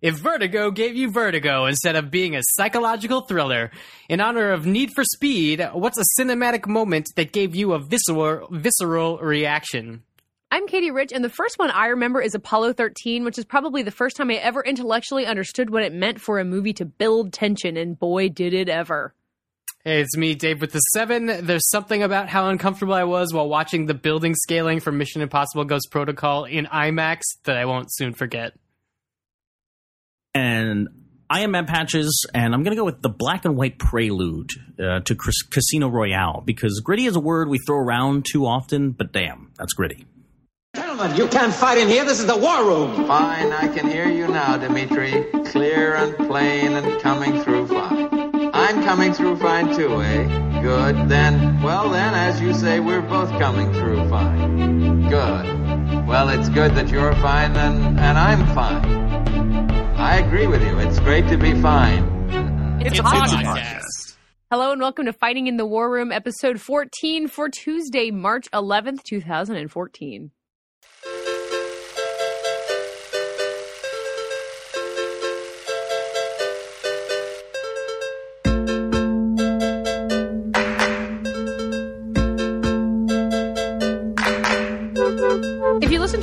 If Vertigo gave you vertigo instead of being a psychological thriller, in honor of Need for Speed, what's a cinematic moment that gave you a visceral, visceral reaction? I'm Katey Rich, and the first one I remember is Apollo 13, which is probably the first time I ever intellectually understood what it meant for a movie to build tension, and boy, did it ever. Hey, it's me, Dave, with the seven. There's something about how uncomfortable I was while watching the building scaling from Mission Impossible Ghost Protocol in IMAX that I won't soon forget. And I am Matt Patches, and I'm going to go with the black and white prelude uh, to Casino Royale because gritty is a word we throw around too often, but damn, that's gritty. Gentlemen, you can't fight in here. This is the war room. Fine, I can hear you now, Dimitri. Clear and plain and coming through fine. I'm coming through fine too, eh? Good. Then, well, then, as you say, we're both coming through fine. Good. Well, it's good that you're fine and, and I'm fine. I agree with you. It's great to be fine. It's, It's a a podcast. podcast. Hello and welcome to Fighting in the War Room, episode 14 for Tuesday, March 11th, 2014.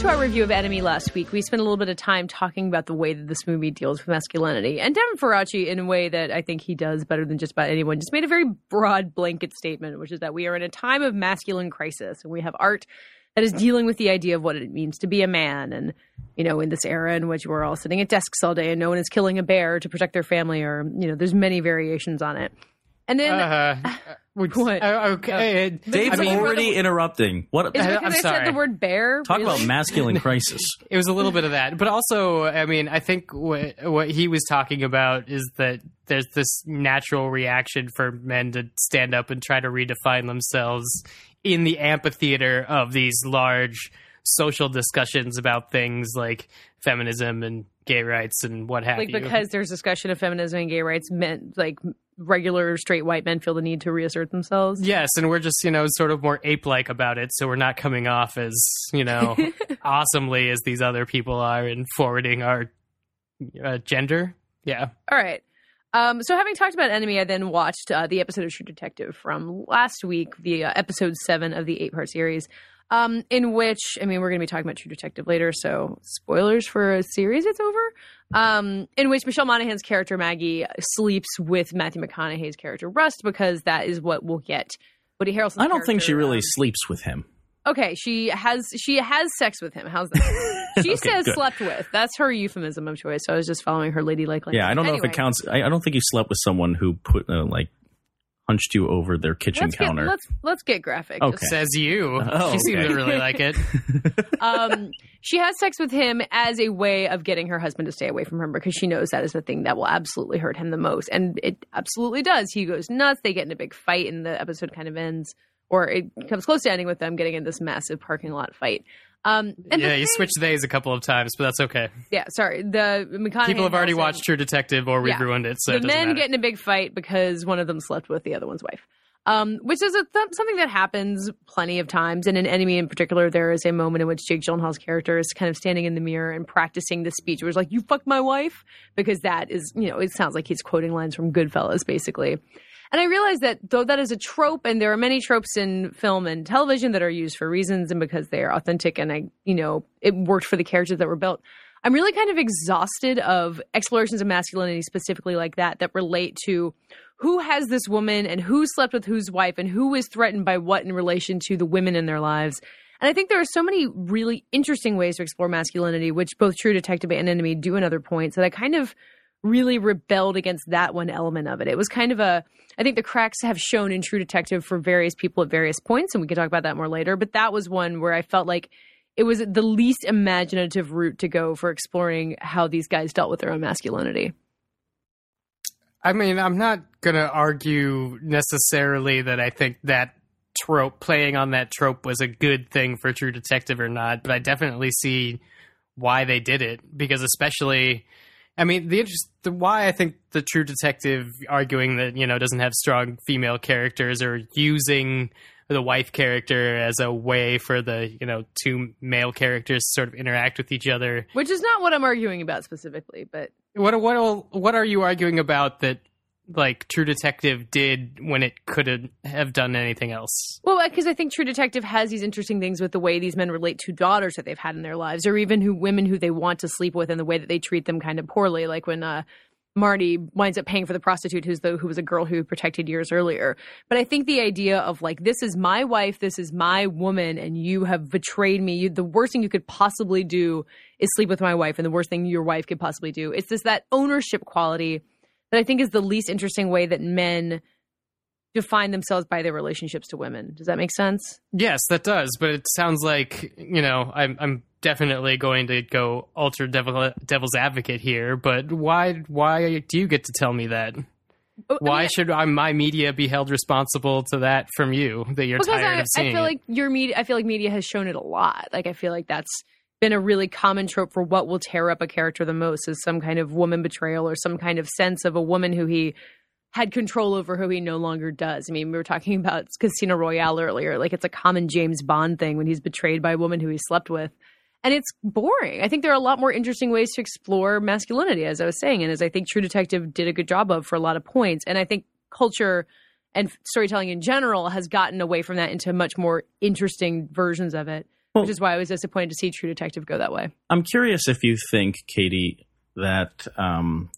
To our review of Enemy last week, we spent a little bit of time talking about the way that this movie deals with masculinity. And Devin Faraci, in a way that I think he does better than just about anyone, just made a very broad blanket statement, which is that we are in a time of masculine crisis and we have art that is dealing with the idea of what it means to be a man. And, you know, in this era in which we're all sitting at desks all day and no one is killing a bear to protect their family, or, you know, there's many variations on it. And then. Uh, What? uh, okay. Dave's I mean, already interrupting. What? is I- because I'm I said sorry. the word bear? Talk Really? about masculine crisis. It was a little bit of that, but also, I mean, I think what what he was talking about is that there's this natural reaction for men to stand up and try to redefine themselves in the amphitheater of these large social discussions about things like feminism and gay rights and what have like you. because there's discussion of feminism and gay rights men like regular straight white men feel the need to reassert themselves Yes, and we're just, you know, sort of more ape like about it, so we're not coming off as, you know, awesomely as these other people are in forwarding our uh, gender. Yeah. all right um, so having talked about enemy i then watched uh, the episode of true detective from last week the uh, episode 7 of the eight part series um, in which i mean we're going to be talking about true detective later so spoilers for a series it's over um, in which michelle monaghan's character maggie sleeps with matthew mcconaughey's character rust because that is what we'll get woody harrelson's I don't think she really um, sleeps with him. Okay, she has she has sex with him. How's that? She Okay, says good. slept with. That's her euphemism of choice. So I was just following her ladylike. Yeah, I don't know if it counts. I, I don't think you slept with someone who put uh, like hunched you over their kitchen Let's get, counter. let's let's get graphic. Okay. Says you. Oh, she seems to really like it. um, she has sex with him as a way of getting her husband to stay away from her because she knows that is the thing that will absolutely hurt him the most, and it absolutely does. He goes nuts. They get in a big fight, and the episode kind of ends, or it comes close to ending with them getting in this massive parking lot fight. Um, and yeah, you thing- switched days a couple of times, but that's okay. Yeah, sorry. The McConaughey People have already Nelson- watched True Detective or we've Yeah. ruined it, so the it men matter. get in a big fight because one of them slept with the other one's wife. Um, which is a th- something that happens plenty of times. And in Enemy in particular, there is a moment in which Jake Gyllenhaal's character is kind of standing in the mirror and practicing the speech where it's like, you fucked my wife? Because that is, you know, it sounds like he's quoting lines from Goodfellas, basically. And I realize that though that is a trope, and there are many tropes in film and television that are used for reasons and because they are authentic, and I, you know, it worked for the characters that were built. I'm really kind of exhausted of explorations of masculinity, specifically like that, that relate to who has this woman and who slept with whose wife and who is threatened by what in relation to the women in their lives. And I think there are so many really interesting ways to explore masculinity, which both True Detective and Enemy do in other points, that I kind of really rebelled against that one element of it. It was kind of a, I think the cracks have shown in True Detective for various people at various points, and we can talk about that more later. But that was one where I felt like it was the least imaginative route to go for exploring how these guys dealt with their own masculinity. I mean, I'm not going to argue necessarily that I think that trope, playing on that trope, was a good thing for True Detective or not, but I definitely see why they did it because, especially, I mean, the interest, the why I think the True Detective arguing that you know doesn't have strong female characters or using the wife character as a way for the you know two male characters to sort of interact with each other. Which is not what I'm arguing about specifically, but What what what are you arguing about that like True Detective did when it couldn't have done anything else? Well, because I think True Detective has these interesting things with the way these men relate to daughters that they've had in their lives, or even who women who they want to sleep with, and the way that they treat them kind of poorly. Like when uh, Marty winds up paying for the prostitute who's the who was a girl who protected years earlier. But I think the idea of like this is my wife, this is my woman, and you have betrayed me. You, the worst thing you could possibly do is sleep with my wife, and the worst thing your wife could possibly do. It's this that ownership quality that I think is the least interesting way that men define themselves by their relationships to women. Does that make sense? Yes, that does. But it sounds like you know I'm I'm definitely going to go ultra devil, devil's advocate here. But why why do you get to tell me that? Oh, I Why mean, should I, my media be held responsible to that from you that you're because tired I, of seeing I feel it? like your media I feel like media has shown it a lot. Like I feel like that's been a really common trope for what will tear up a character the most is some kind of woman betrayal or some kind of sense of a woman who he had control over who he no longer does. I mean, we were talking about Casino Royale earlier. Like it's a common James Bond thing when he's betrayed by a woman who he slept with. And it's boring. I think there are a lot more interesting ways to explore masculinity, as I was saying, and as I think True Detective did a good job of for a lot of points. And I think culture and storytelling in general has gotten away from that into much more interesting versions of it, Which is why I was disappointed to see True Detective go that way. I'm curious if you think, Katey, that um,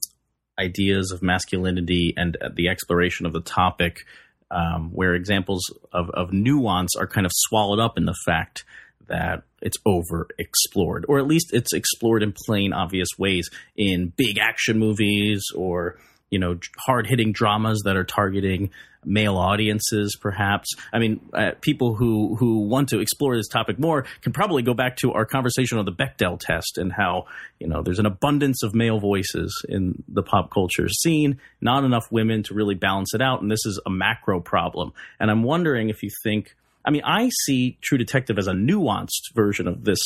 ideas of masculinity and uh, the exploration of the topic, um, where examples of, of nuance are kind of swallowed up in the fact that it's over explored, or at least it's explored in plain, obvious ways in big action movies or you know hard hitting dramas that are targeting male audiences perhaps. I mean uh, people who who want to explore this topic more can probably go back to our conversation on the bechdel test and how you know there's an abundance of male voices in the pop culture scene not enough women to really balance it out and this is a macro problem. And i'm wondering if you think i mean i see true detective as a nuanced version of this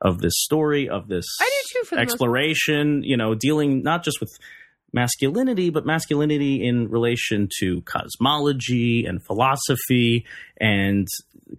of this story of this I do too, for the most exploration you know dealing not just with masculinity, but masculinity in relation to cosmology and philosophy and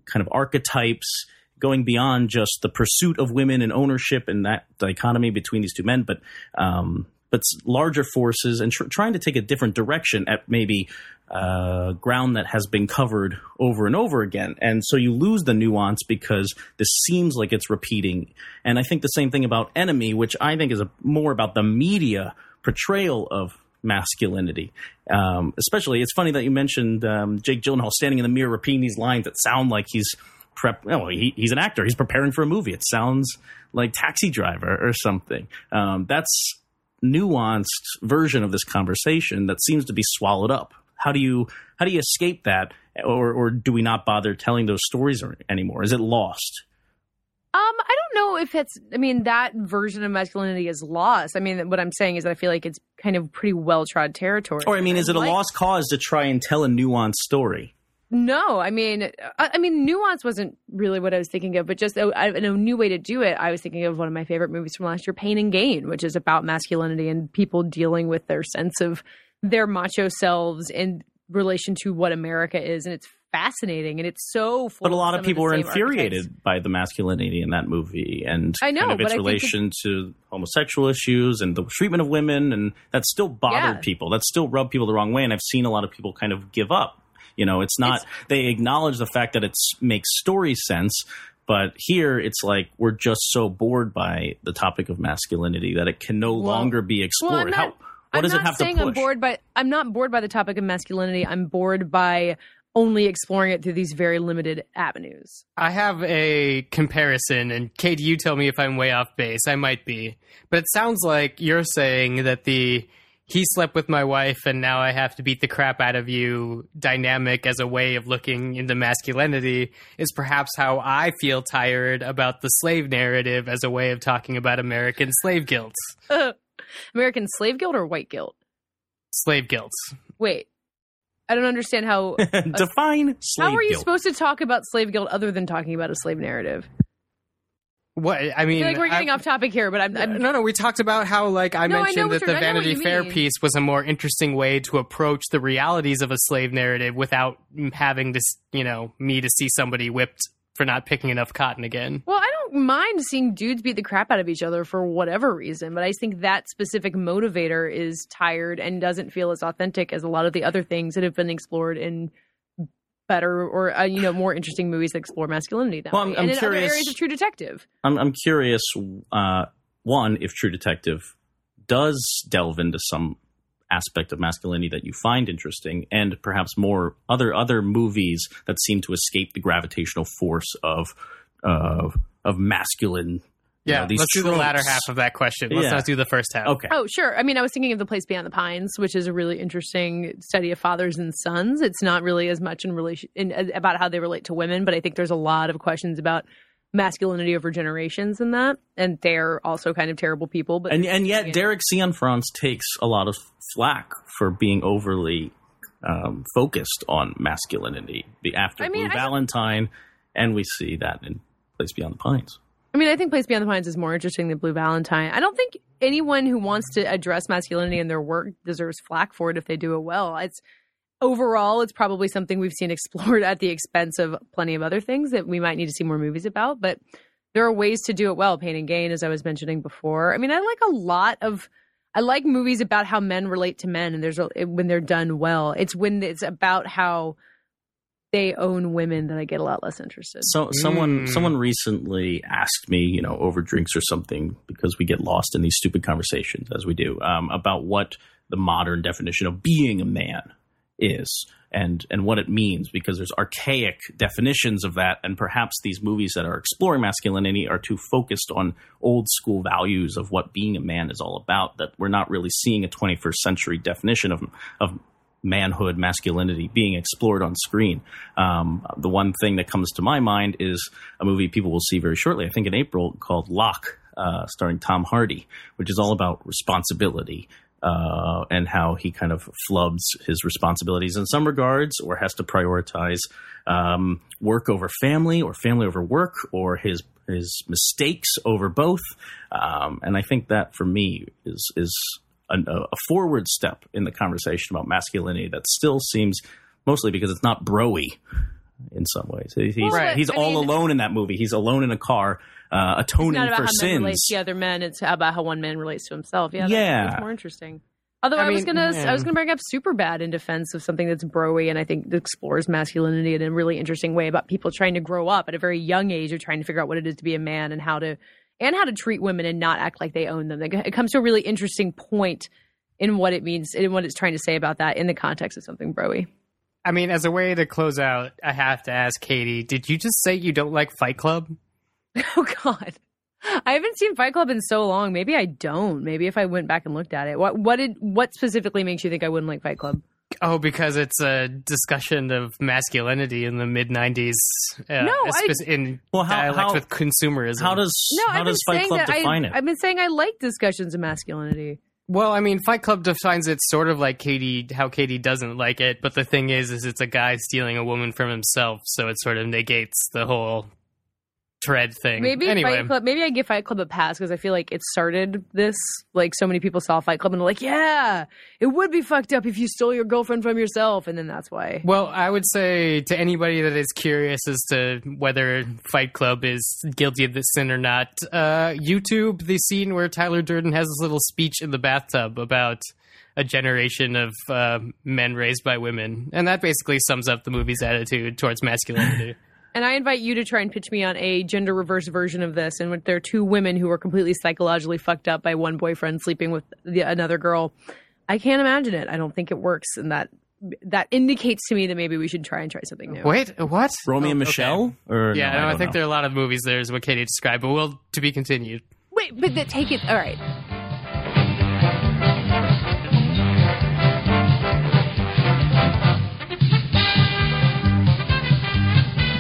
kind of archetypes going beyond just the pursuit of women and ownership and that dichotomy between these two men, but um, but larger forces and tr- trying to take a different direction at maybe uh, ground that has been covered over and over again. And so you lose the nuance because this seems like it's repeating. And I think the same thing about Enemy, which I think is a, more about the media portrayal of masculinity. Um, especially, it's funny that you mentioned um, Jake Gyllenhaal standing in the mirror repeating these lines that sound like he's prep. Oh, he, he's an actor. He's preparing for a movie. It sounds like Taxi Driver or something. Um, that's nuanced version of this conversation that seems to be swallowed up. How do you how do you escape that, or or do we not bother telling those stories anymore? Is it lost? Um, know if it's. I mean, that version of masculinity is lost. I mean, what I'm saying is that I feel like it's kind of pretty well trod territory. Or I mean, is it a like- lost cause to try and tell a nuanced story? No, I mean, I, I mean, nuance wasn't really what I was thinking of, but just oh, a, a, a new way to do it. I was thinking of one of my favorite movies from last year, Pain and Gain, which is about masculinity and people dealing with their sense of their macho selves in relation to what America is, and it's fascinating and it's so. Full But a lot of people were infuriated archetypes. by the masculinity in that movie and I know, kind of its relation to homosexual issues and the treatment of women, and that still bothered Yeah. people. That still rubbed people the wrong way, and I've seen a lot of people kind of give up. You know, it's not they acknowledge the fact that it makes story sense. But here, it's like we're just so bored by the topic of masculinity that it can no Well- longer be Well, explored. I'm not, How, what I'm does not it have saying to I'm bored by. I'm not bored by the topic of masculinity. I'm bored by only exploring it through these very limited avenues. I have a comparison, and Kate, you tell me if I'm way off base. I might be, but it sounds like you're saying that the he slept with my wife and now I have to beat the crap out of you dynamic as a way of looking into masculinity is perhaps how I feel tired about the slave narrative as a way of talking about American slave guilt. American slave guilt or white guilt? Slave guilt. Wait, I don't understand how. Uh, Define slave how are you guilt. supposed to talk about slave guilt other than talking about a slave narrative? What I I mean, feel like we're getting I- off topic here, but I'm, I'm no, no. We talked about how, like, I No, mentioned what that the I Vanity Fair mean. piece was a more interesting way to approach the realities of a slave narrative without having to, s- you know, me to see somebody whipped for not picking enough cotton again. Well, I don't mind seeing dudes beat the crap out of each other for whatever reason, but I think that specific motivator is tired and doesn't feel as authentic as a lot of the other things that have been explored in better or uh, you know more interesting movies that explore masculinity that Well, I'm- way. I'm and in other curious- areas of True Detective. I'm, I'm curious. Uh, one, if True Detective does delve into some aspect of masculinity that you find interesting, and perhaps more other other movies that seem to escape the gravitational force of uh, of masculine. you Yeah, know, let's do the latter half of that question. Let's Yeah. not do the first half. Okay. Oh, sure. I mean, I was thinking of The Place Beyond the Pines, which is a really interesting study of fathers and sons. It's not really as much in relation in, about how they relate to women, but I think there's a lot of questions about masculinity over generations in that, and they're also kind of terrible people. But and and yet Yeah. Derek Cianfrance takes a lot of flack for being overly um, focused on masculinity. The after I mean, Blue I- Valentine, and we see that in Place Beyond the Pines. I mean, I think Place Beyond the Pines is more interesting than Blue Valentine. I don't think anyone who wants to address masculinity in their work deserves flack for it if they do it well. It's overall, it's probably something we've seen explored at the expense of plenty of other things that we might need to see more movies about. But there are ways to do it well. Pain and Gain, as I was mentioning before. I mean, I like a lot of. I like movies about how men relate to men, and there's when they're done well. It's when it's about how they own women that I get a lot less interested. So someone Mm. someone recently asked me, you know, over drinks or something, because we get lost in these stupid conversations as we do, um, about what the modern definition of being a man is and and what it means because there's archaic definitions of that and perhaps these movies that are exploring masculinity are too focused on old school values of what being a man is all about that we're not really seeing a 21st century definition of of manhood, masculinity being explored on screen. Um, the one thing that comes to my mind is a movie people will see very shortly, I think in April, called Locke, uh, starring Tom Hardy, which is all about responsibility. Uh, and how he kind of flubs his responsibilities in some regards, or has to prioritize um, work over family, or family over work, or his his mistakes over both. Um, and I think that for me is is a, a forward step in the conversation about masculinity that still seems mostly because it's not broy in some ways. He's Well, he's I all mean- alone in that movie. He's alone in a car, uh, atoning It's not about for how men sins. relate to other men. It's about how one man relates to himself. Yeah, Yeah. that's more interesting. Although I I, was gonna, yeah. I was gonna bring up Superbad in defense of something that's broy and I think explores masculinity in a really interesting way about people trying to grow up at a very young age or trying to figure out what it is to be a man and how to and how to treat women and not act like they own them. It comes to a really interesting point in what it means in what it's trying to say about that in the context of something broy. I mean, as a way to close out, I have to ask Katey: Did you just say you don't like Fight Club? Oh God. I haven't seen Fight Club in so long. Maybe I don't. Maybe if I went back and looked at it. What what did what specifically makes you think I wouldn't like Fight Club? Oh, because it's a discussion of masculinity in the mid '90s. Uh, No, I, in well, how, dialect how, with consumerism. How does no, how I've does been Fight saying Club that define I, it? I've been saying I like discussions of masculinity. Well, I mean, Fight Club defines it sort of like Katey, how Katey doesn't like it. But the thing is, is it's a guy stealing a woman from himself, so it sort of negates the whole tread thing. Maybe anyway, Fight Club. Maybe I give Fight Club a pass because I feel like it started this. Like so many people saw Fight Club and they're like, "Yeah, it would be fucked up if you stole your girlfriend from yourself," and then that's why. Well, I would say to anybody that is curious as to whether Fight Club is guilty of this sin or not, uh, YouTube the scene where Tyler Durden has this little speech in the bathtub about a generation of uh, men raised by women, and that basically sums up the movie's attitude towards masculinity. And I invite you to try and pitch me on a gender reverse version of this, in which there are two women who are completely psychologically fucked up by one boyfriend sleeping with the, another girl. I can't imagine it. I don't think it works, and that that indicates to me that maybe we should try and try something new. Wait, what? Romeo Oh, and okay. Michelle? Or Yeah, no, no, I, don't think know. there are a lot of movies there, is what Katey described, but we'll to be continued. Wait, but th- take it. All right.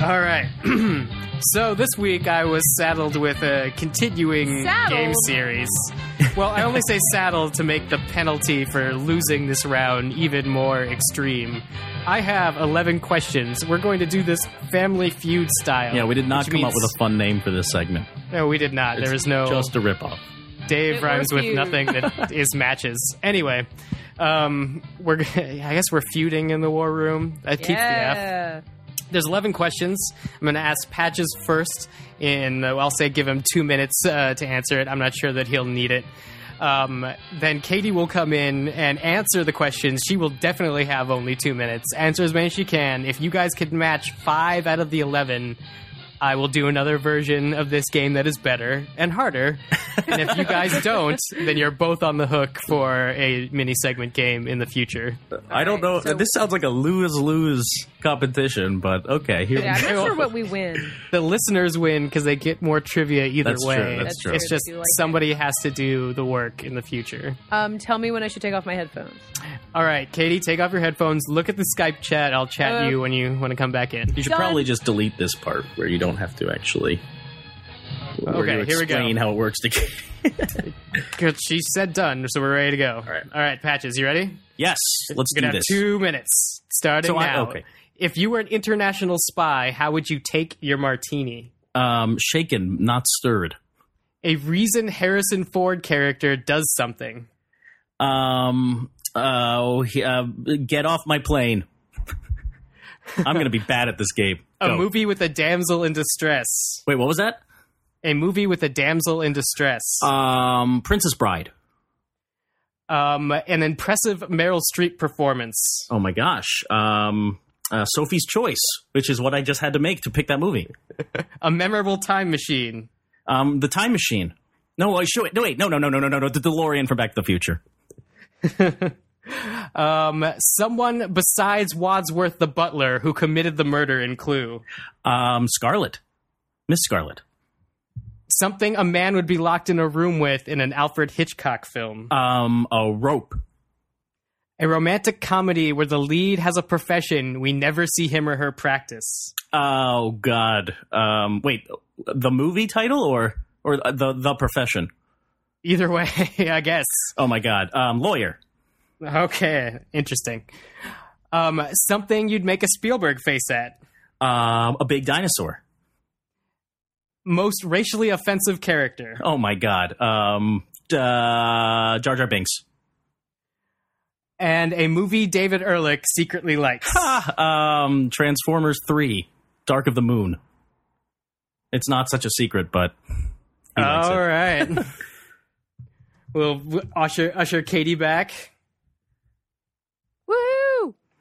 All right. so this week I was saddled with a continuing Saddled? game series. Well, I only say saddled to make the penalty for losing this round even more extreme. I have 11 questions. We're going to do this Family Feud style. Yeah, we did not which come up means- with a fun name for this segment. No, we did not. there was no. just a ripoff. Dave It rhymes were with feud. nothing that is matches. Anyway, um, we're. g- I guess we're feuding in the war room. That keeps the F. There's 11 questions. I'm going to ask Patches first. and I'll say give him two minutes uh, to answer it. I'm not sure that he'll need it. Um, then Katey will come in and answer the questions. She will definitely have only two minutes. Answer as many as she can. If you guys can match five out of the 11, I will do another version of this game that is better and harder. and if you guys don't, then you're both on the hook for a mini segment game in the future. I don't know. so- this sounds like a lose lose competition, but okay. Here Yeah, I'm we not sure what we win. the listeners win because they get more trivia either That's way. true, that's That's true. It's just I do like somebody has to do the work in the future. Um, tell me when I should take off my headphones. All right, Katey, take off your headphones. Look at the Skype chat. I'll chat Uh, you when you want to come back in. You should Done. probably just delete this part where you don't have to actually. Okay, here we go. explain how it works to. She said done, so we're ready to go. All right. All right, Patches, you ready? yes, let's You're do gonna this. have two minutes starting So I- now. okay. If you were an international spy, how would you take your martini? Um, shaken, not stirred. A reason Harrison Ford character does something. Um, uh, he- uh, get off my plane. I'm gonna be bad at this game. A Go. movie with a damsel in distress. Wait, what was that? A movie with a damsel in distress. Um, Princess Bride. um, an impressive Meryl Streep performance. Oh my gosh. Um, uh, Sophie's Choice, which is what I just had to make to pick that movie. A memorable time machine. Um, The Time Machine. No, I should. No, wait, no, no, no, no, no, no, no. The DeLorean from Back to the Future. Um, someone besides Wadsworth the butler who committed the murder in Clue. Um, Scarlet. Miss Scarlet. Something a man would be locked in a room with in an Alfred Hitchcock film. Um, a rope. A romantic comedy where the lead has a profession we never see him or her practice. Oh God. Um, wait, the movie title or or the the profession? Either way, I guess. Oh my God. Um, lawyer. Okay, interesting. Um, something you'd make a Spielberg face at. Um, a big dinosaur. Most racially offensive character. Oh my God. Um, uh, Jar Jar Binks. And a movie David Ehrlich secretly likes. Ha! Um, Transformers Three. Dark of the Moon. It's not such a secret, but he All right. we'll usher usher Katey back.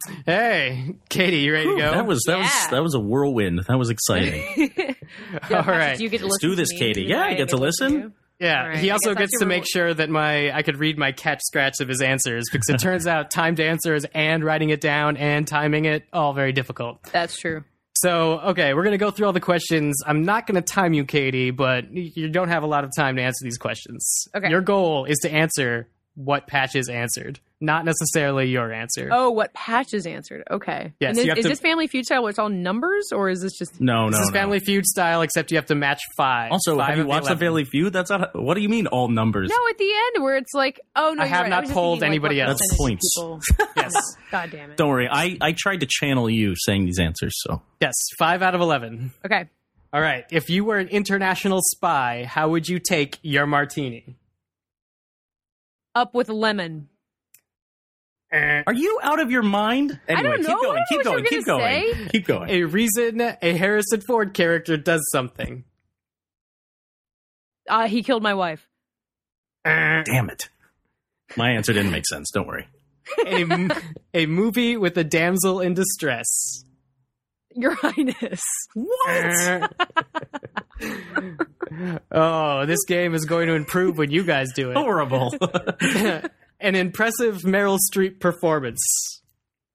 Woo! Hey, Katey, you ready to go? That was that was that was a whirlwind. That was exciting. all right. Do you get to Let's do this, to? Katey. Yeah, I I get to listen. you? yeah, all right, he also gets to make sure that my I could read my catch scratch of his answers because it turns out timed answers and writing it down and timing it all very difficult. That's true. So, okay, we're going to go through all the questions. I'm not going to time you, Katey, but you don't have a lot of time to answer these questions. Okay. Your goal is to answer what Patches answered, not necessarily your answer. Oh, what patches answered? Okay. Yes, And is, you have is to- this Family Feud style where it's all numbers, or is this just? No, no, this is no. Family Feud style, except you have to match five. Also, Five have you watched the 11. Family Feud? That's not. What do you mean all numbers? No, at the end where it's like, oh no, I have right. not was just polled thinking, anybody what else. That's points. Yes. God damn it. Don't worry. I I tried to channel you saying these answers. So Yes, five out of 11. Okay. All right. If you were an international spy, how would you take your martini? Up with lemon. Are you out of your mind? Anyway, don't keep know. I going. don't Keep know going. what Keep you're going. gonna Keep going. A reason a Harrison Ford character does something. Uh, he killed my wife. Damn it. My answer didn't make sense. Don't worry. A movie with a damsel in distress. Your Highness. What? oh, this game is going to improve when you guys do it. Horrible. An impressive Meryl Streep performance.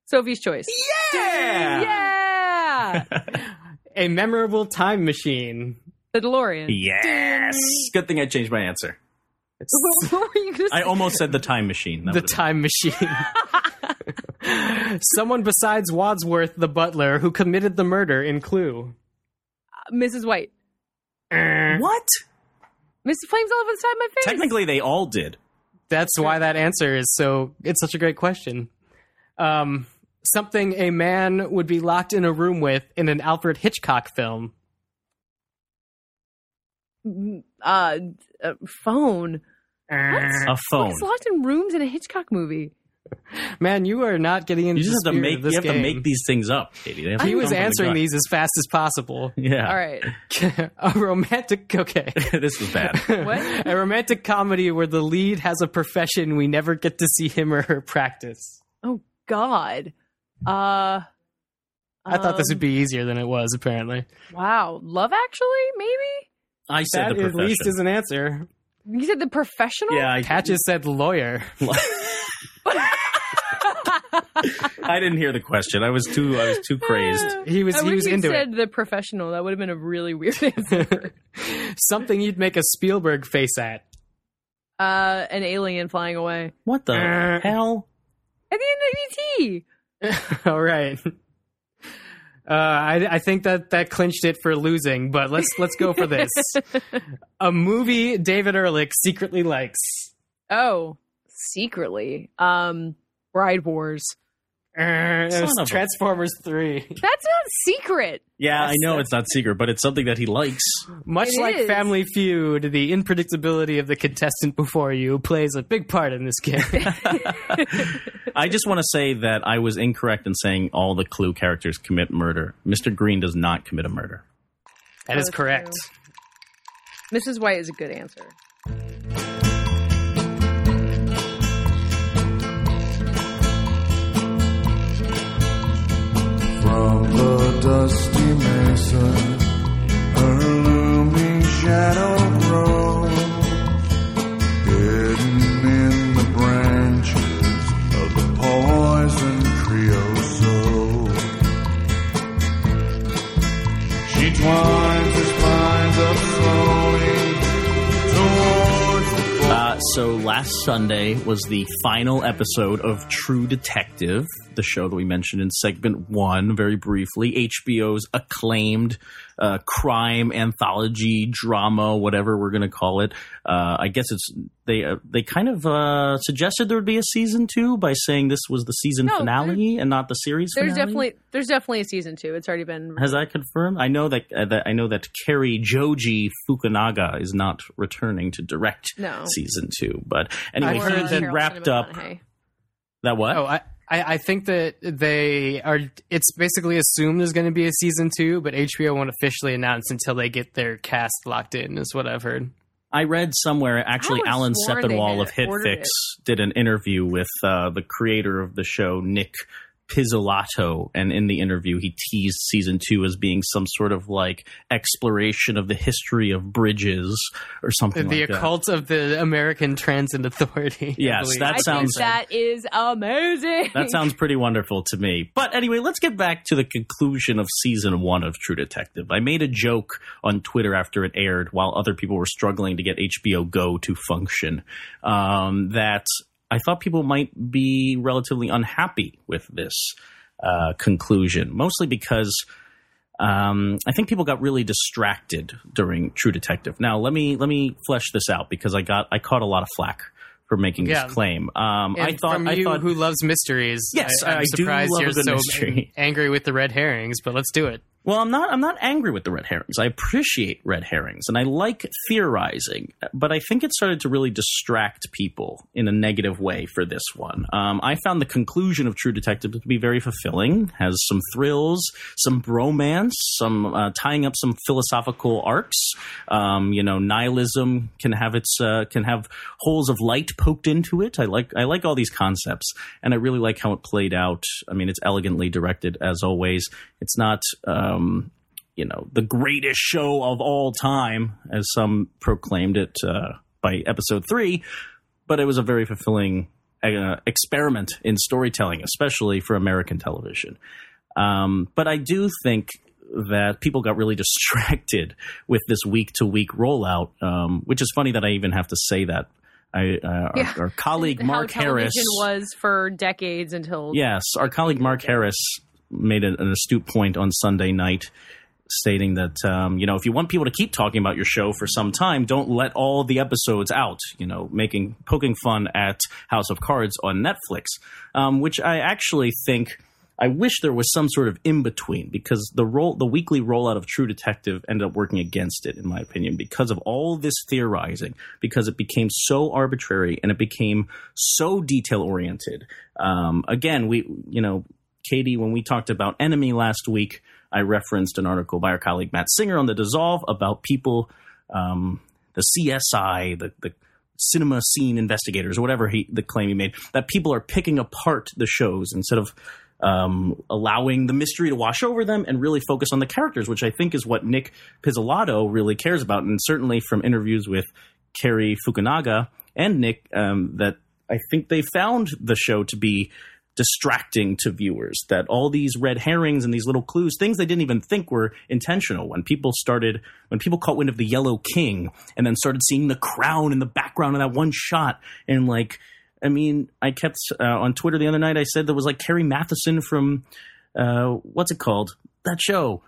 Sophie's Choice. yeah. Yeah. A memorable time machine. the DeLorean. Yes. Good thing I changed my answer. what were you gonna I almost said the time machine. That the would've- time machine. Someone besides Wadsworth, the butler, who committed the murder in Clue. Mrs. White. Eh. What? Mrs. Flames all over the side of my face. Technically, they all did. That's why that answer is so. It's such a great question. Um, something a man would be locked in a room with in an Alfred Hitchcock film. Uh, uh phone. What? A phone. He's locked in rooms in a Hitchcock movie. Man, you are not getting into You just the have to make you have to make these things up, Katey. They have to He was come the answering these as fast as possible. Yeah. All right. a romantic okay. this is bad. What? a romantic comedy where the lead has a profession we never get to see him or her practice. Oh God. Uh. I thought this um, would be easier than it was. Apparently, Wow. Love Actually, maybe. I said that the at profession. least is an answer. You said the professional. yeah, I, Patches said lawyer. I didn't hear the question. I was too I was too crazed. He was I he was you into said the professional. That would have been a really weird answer. Something you'd make a Spielberg face at. uh, an alien flying away What the Uh. hell? at the end of ET. All right. Uh, I, I think that that clinched it for losing, but let's let's go for this. a movie David Ehrlich secretly likes. Oh, secretly. Um, Bride Wars. Uh, it was of a- Transformers Three. That's not secret. Yeah, I That's- know it's not secret, but it's something that he likes. Much It like is. Family Feud, the unpredictability of the contestant before you plays a big part in this game. I just want to say that I was incorrect in saying all the Clue characters commit murder. Mr. Green does not commit a murder. that is That's correct. Mrs. White is a good answer. The dusty mesa, her looming shadow grows, hidden in the branches of the poison. She twines so last Sunday was the final episode of True Detective, the show that we mentioned in segment one very briefly. HBO's acclaimed uh, crime anthology drama, whatever we're going to call it. Uh, I guess it's they uh, they kind of uh, suggested there would be a season two by saying this was the season No, finale and not the series. There's finale. definitely there's definitely a season two. It's already been. Has that confirmed? I know that, uh, that I know that Cary Joji Fukunaga is not returning to direct No. season two. But anyway, I've heard he, that he wrapped up that what? Oh, I, I, I think that they are. It's basically assumed there's going to be a season two, but HBO won't officially announce until they get their cast locked in. Is what I've heard. I read somewhere actually Alan sworn Sepinwall of HitFix did an interview with uh, the creator of the show, Nic Pizzolatto, and in the interview he teased season two as being some sort of like exploration of the history of bridges or something the like that. occult of the American Transit Authority. Yes, believe. that I sounds- think that is amazing. That sounds pretty wonderful to me. But anyway, let's get back to the conclusion of season one of True Detective. I made a joke on Twitter after it aired while other people were struggling to get HBO Go to function um, that I thought people might be relatively unhappy with this uh, conclusion, mostly because. Um, I think people got really distracted during True Detective. Now, let me let me flesh this out because I got I caught a lot of flack for making Yeah. this claim. Um, I thought from I thought who loves mysteries. Yes, I, am surprised you're so mystery. angry with the red herrings, but let's do it. Well, I'm not. I'm not angry with the red herrings. I appreciate red herrings, and I like theorizing. But I think it started to really distract people in a negative way for this one. Um, I found the conclusion of True Detective to be very fulfilling. Has some thrills, some bromance, some uh, tying up some philosophical arcs. Um, you know, nihilism can have its uh, can have holes of light poked into it. I like I like all these concepts, and I really like how it played out. I mean, it's elegantly directed as always. It's not, um, you know, the greatest show of all time, as some proclaimed it uh, by episode three, but it was a very fulfilling uh, experiment in storytelling, especially for American television. Um, but I do think that people got really distracted with this week to week rollout, um, which is funny that I even have to say that. I, uh, Yeah. our, our colleague Mark Harris. was for decades until Yes, our colleague Mark Harris made an, an astute point on Sunday night, stating that um, you know if you want people to keep talking about your show for some time, don't let all the episodes out. You know, making poking fun at House of Cards on Netflix, um, which I actually think I wish there was some sort of in between because the roll, the weekly rollout of True Detective ended up working against it, in my opinion, because of all this theorizing, because it became so arbitrary and it became so detail oriented. Um, again, we, you know, Katey, when we talked about Enemy last week, I referenced an article by our colleague Matt Singer on the Dissolve about people, um, the CSI, the, the cinema scene investigators, or whatever he, the claim he made, that people are picking apart the shows instead of um, allowing the mystery to wash over them and really focus on the characters, which I think is what Nic Pizzolatto really cares about. And certainly from interviews with Cary Fukunaga and Nic, um, that I think they found the show to be distracting to viewers that all these red herrings and these little clues things they didn't even think were intentional when people started when people caught wind of the yellow king and then started seeing the crown in the background of that one shot and like i mean i kept uh, on twitter the other night i said there was like carrie mathison from uh, what's it called that show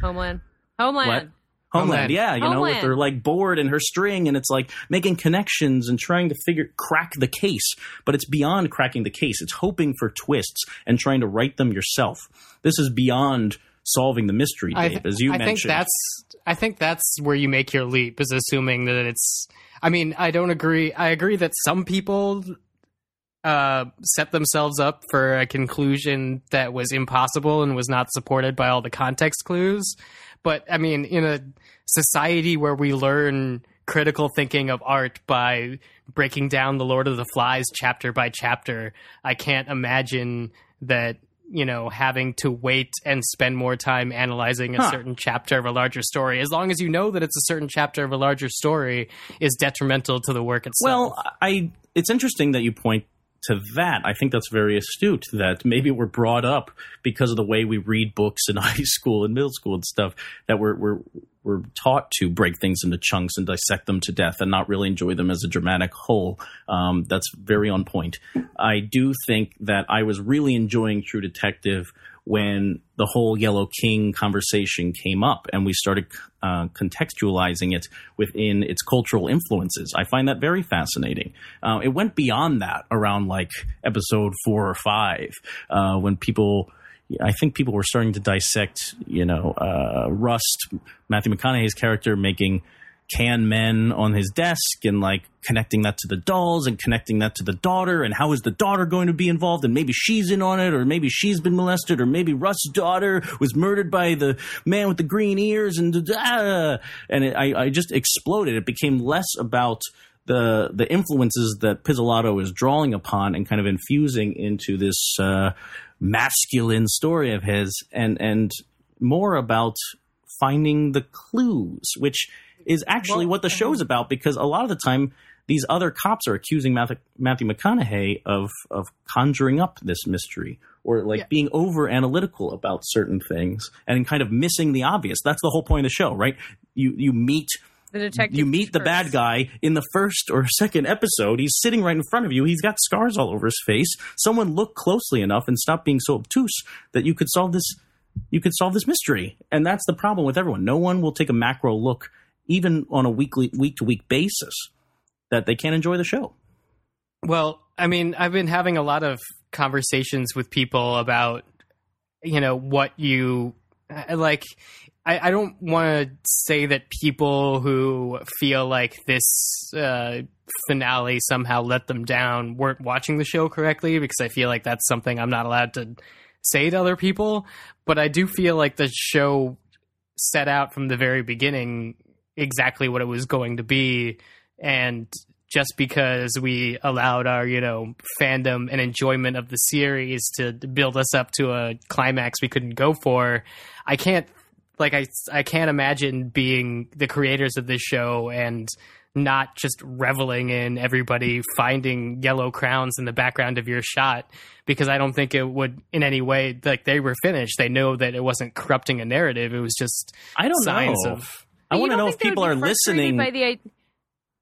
Homeland. Homeland. Homeland. What? Homeland, Homeland. yeah, you know, with Homeland. her like board and her string, and it's like making connections and trying to figure crack the case. But it's beyond cracking the case. It's hoping for twists and trying to write them yourself. This is beyond solving the mystery, I, Dave, th- as you I mentioned. think that's I think that's where you make your leap is assuming that it's I mean, I don't agree. I agree that some people uh, set themselves up for a conclusion that was impossible and was not supported by all the context clues. But I mean, in a society where we learn critical thinking of art by breaking down the Lord of the Flies chapter by chapter, I can't imagine that you know having to wait and spend more time analyzing a Huh. certain chapter of a larger story as long as you know that it's a certain chapter of a larger story is detrimental to the work itself Well, I it's interesting that you point to that. I think that's very astute that maybe we're brought up because of the way we read books in high school and middle school and stuff that we're we're we're taught to break things into chunks and dissect them to death and not really enjoy them as a dramatic whole. Um, that's very on point. I do think that I was really enjoying True Detective when the whole Yellow King conversation came up and we started uh, contextualizing it within its cultural influences. I find that very fascinating. Uh, it went beyond that around like episode four or five uh, when people. I think people were starting to dissect, you know, uh, Rust, Matthew McConaughey's character making can men on his desk and like connecting that to the dolls and connecting that to the daughter and how is the daughter going to be involved and maybe she's in on it or maybe she's been molested or maybe Rust's daughter was murdered by the man with the green ears and ah, and it, I, I just exploded. It became less about the the influences that Pizzolatto is drawing upon and kind of infusing into this uh, masculine story of his and and more about finding the clues which is actually Well, what the show's about because a lot of the time these other cops are accusing Matthew, Matthew McConaughey of of conjuring up this mystery or like Yeah. being over analytical about certain things and kind of missing the obvious. That's the whole point of the show, right? You you meet The detective. you meet the first. bad guy in the first or second episode. He's sitting right in front of you. He's got scars all over his face. Someone look closely enough and stop being so obtuse that you could solve this. You could solve this mystery, and that's the problem with everyone. No one will take a macro look, even on a weekly, week to week basis, that they can't enjoy the show. Well, I mean, I've been having a lot of conversations with people about, you know, what you like. I, I don't want to say that people who feel like this uh, finale somehow let them down weren't watching the show correctly because I feel like that's something I'm not allowed to say to other people. But I do feel like the show set out from the very beginning exactly what it was going to be. And just because we allowed our you know fandom and enjoyment of the series to build us up to a climax we couldn't go for i can't like i i can't imagine being the creators of this show and not just reveling in everybody finding yellow crowns in the background of your shot because i don't think it would in any way like they were finished. They know that it wasn't corrupting a narrative. It was just I don't signs know. of I want to know if people are listening. By the, I,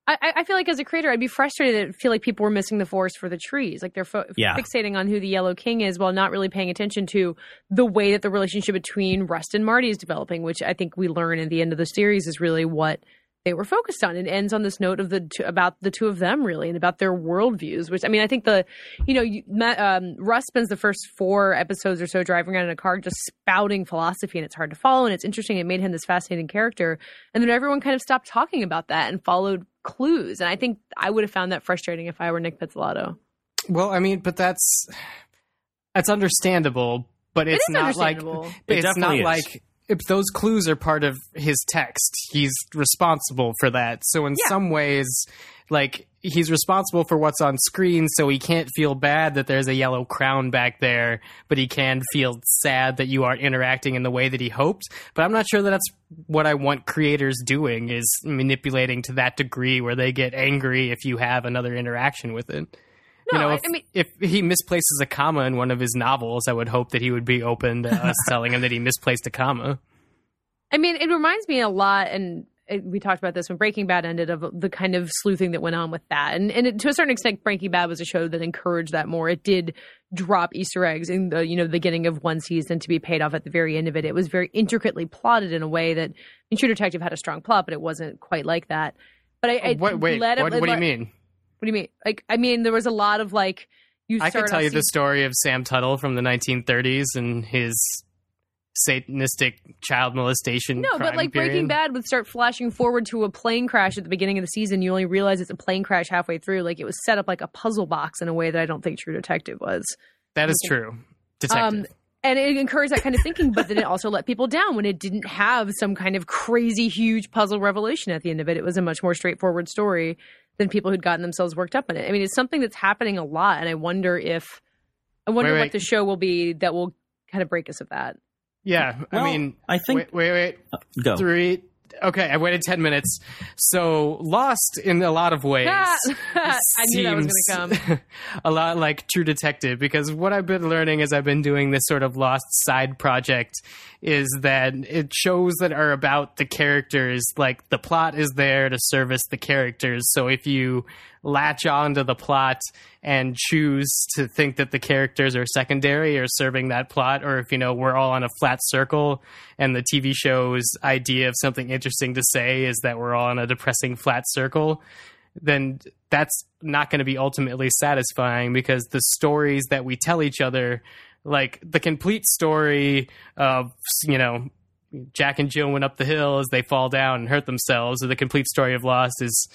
I, I feel like as a creator, I'd be frustrated to feel like people were missing the forest for the trees. Like they're fo- Yeah. fixating on who the Yellow King is while not really paying attention to the way that the relationship between Rust and Marty is developing, which I think we learn at the end of the series is really what they were focused on. It ends on this note of the two, about the two of them really and about their worldviews. Which I mean, I think the you know you, Matt, um, Rust spends the first four episodes or so driving around in a car just spouting philosophy, and it's hard to follow and it's interesting. It made him this fascinating character, and then everyone kind of stopped talking about that and followed clues. And I think I would have found that frustrating if I were Nic Pizzolatto. Well, I mean, but that's that's understandable, but it's is not like understandable. It it's not is. like if those clues are part of his text, he's responsible for that. So in Yeah. some ways, like he's responsible for what's on screen, so he can't feel bad that there's a yellow crown back there, but he can feel sad that you aren't interacting in the way that he hoped. But I'm not sure that that's what I want creators doing is manipulating to that degree where they get angry if you have another interaction with it you know, if, I mean- if he misplaces a comma in one of his novels, I would hope that he would be open to us telling him that he misplaced a comma. I mean, it reminds me a lot, and it, we talked about this when Breaking Bad ended of the kind of sleuthing that went on with that, and and it, to a certain extent, Breaking Bad was a show that encouraged that more. It did drop Easter eggs in the you know the beginning of one season to be paid off at the very end of it. It was very intricately plotted in a way that I mean, True Detective had a strong plot, but it wasn't quite like that. But I, I wait, led it- what, what do you mean? What do you mean? Like, I mean, there was a lot of like you. I could tell you the story of Sam Tuttle from the 1930s and his satanistic child molestation. No, but like period. Breaking Bad would start flashing forward to a plane crash at the beginning of the season. You only realize it's a plane crash halfway through. Like it was set up like a puzzle box in a way that I don't think True Detective was. That is true. Detective. Um, and it encouraged that kind of thinking, but then it also let people down when it didn't have some kind of crazy, huge puzzle revelation at the end of it. It was a much more straightforward story than people who'd gotten themselves worked up in it. I mean, it's something that's happening a lot, and I wonder if I wonder Wait, what wait. the show will be that will kind of break us of that. yeah, I mean, I think- Wait, wait, wait. Uh, go. Three. Okay, I waited 10 minutes. So, Lost in a lot of ways. I knew that was going to come. seems a lot like True Detective because what I've been learning as I've been doing this sort of lost side project is that it shows that are about the characters like the plot is there to service the characters. So if you latch on to the plot and choose to think that the characters are secondary or serving that plot or if you know we're all on a flat circle and the TV show's idea of something interesting to say is that we're all on a depressing flat circle then that's not going to be ultimately satisfying because the stories that we tell each other, like the complete story of, you know, Jack and Jill went up the hill as they fall down and hurt themselves, or the complete story of Lost is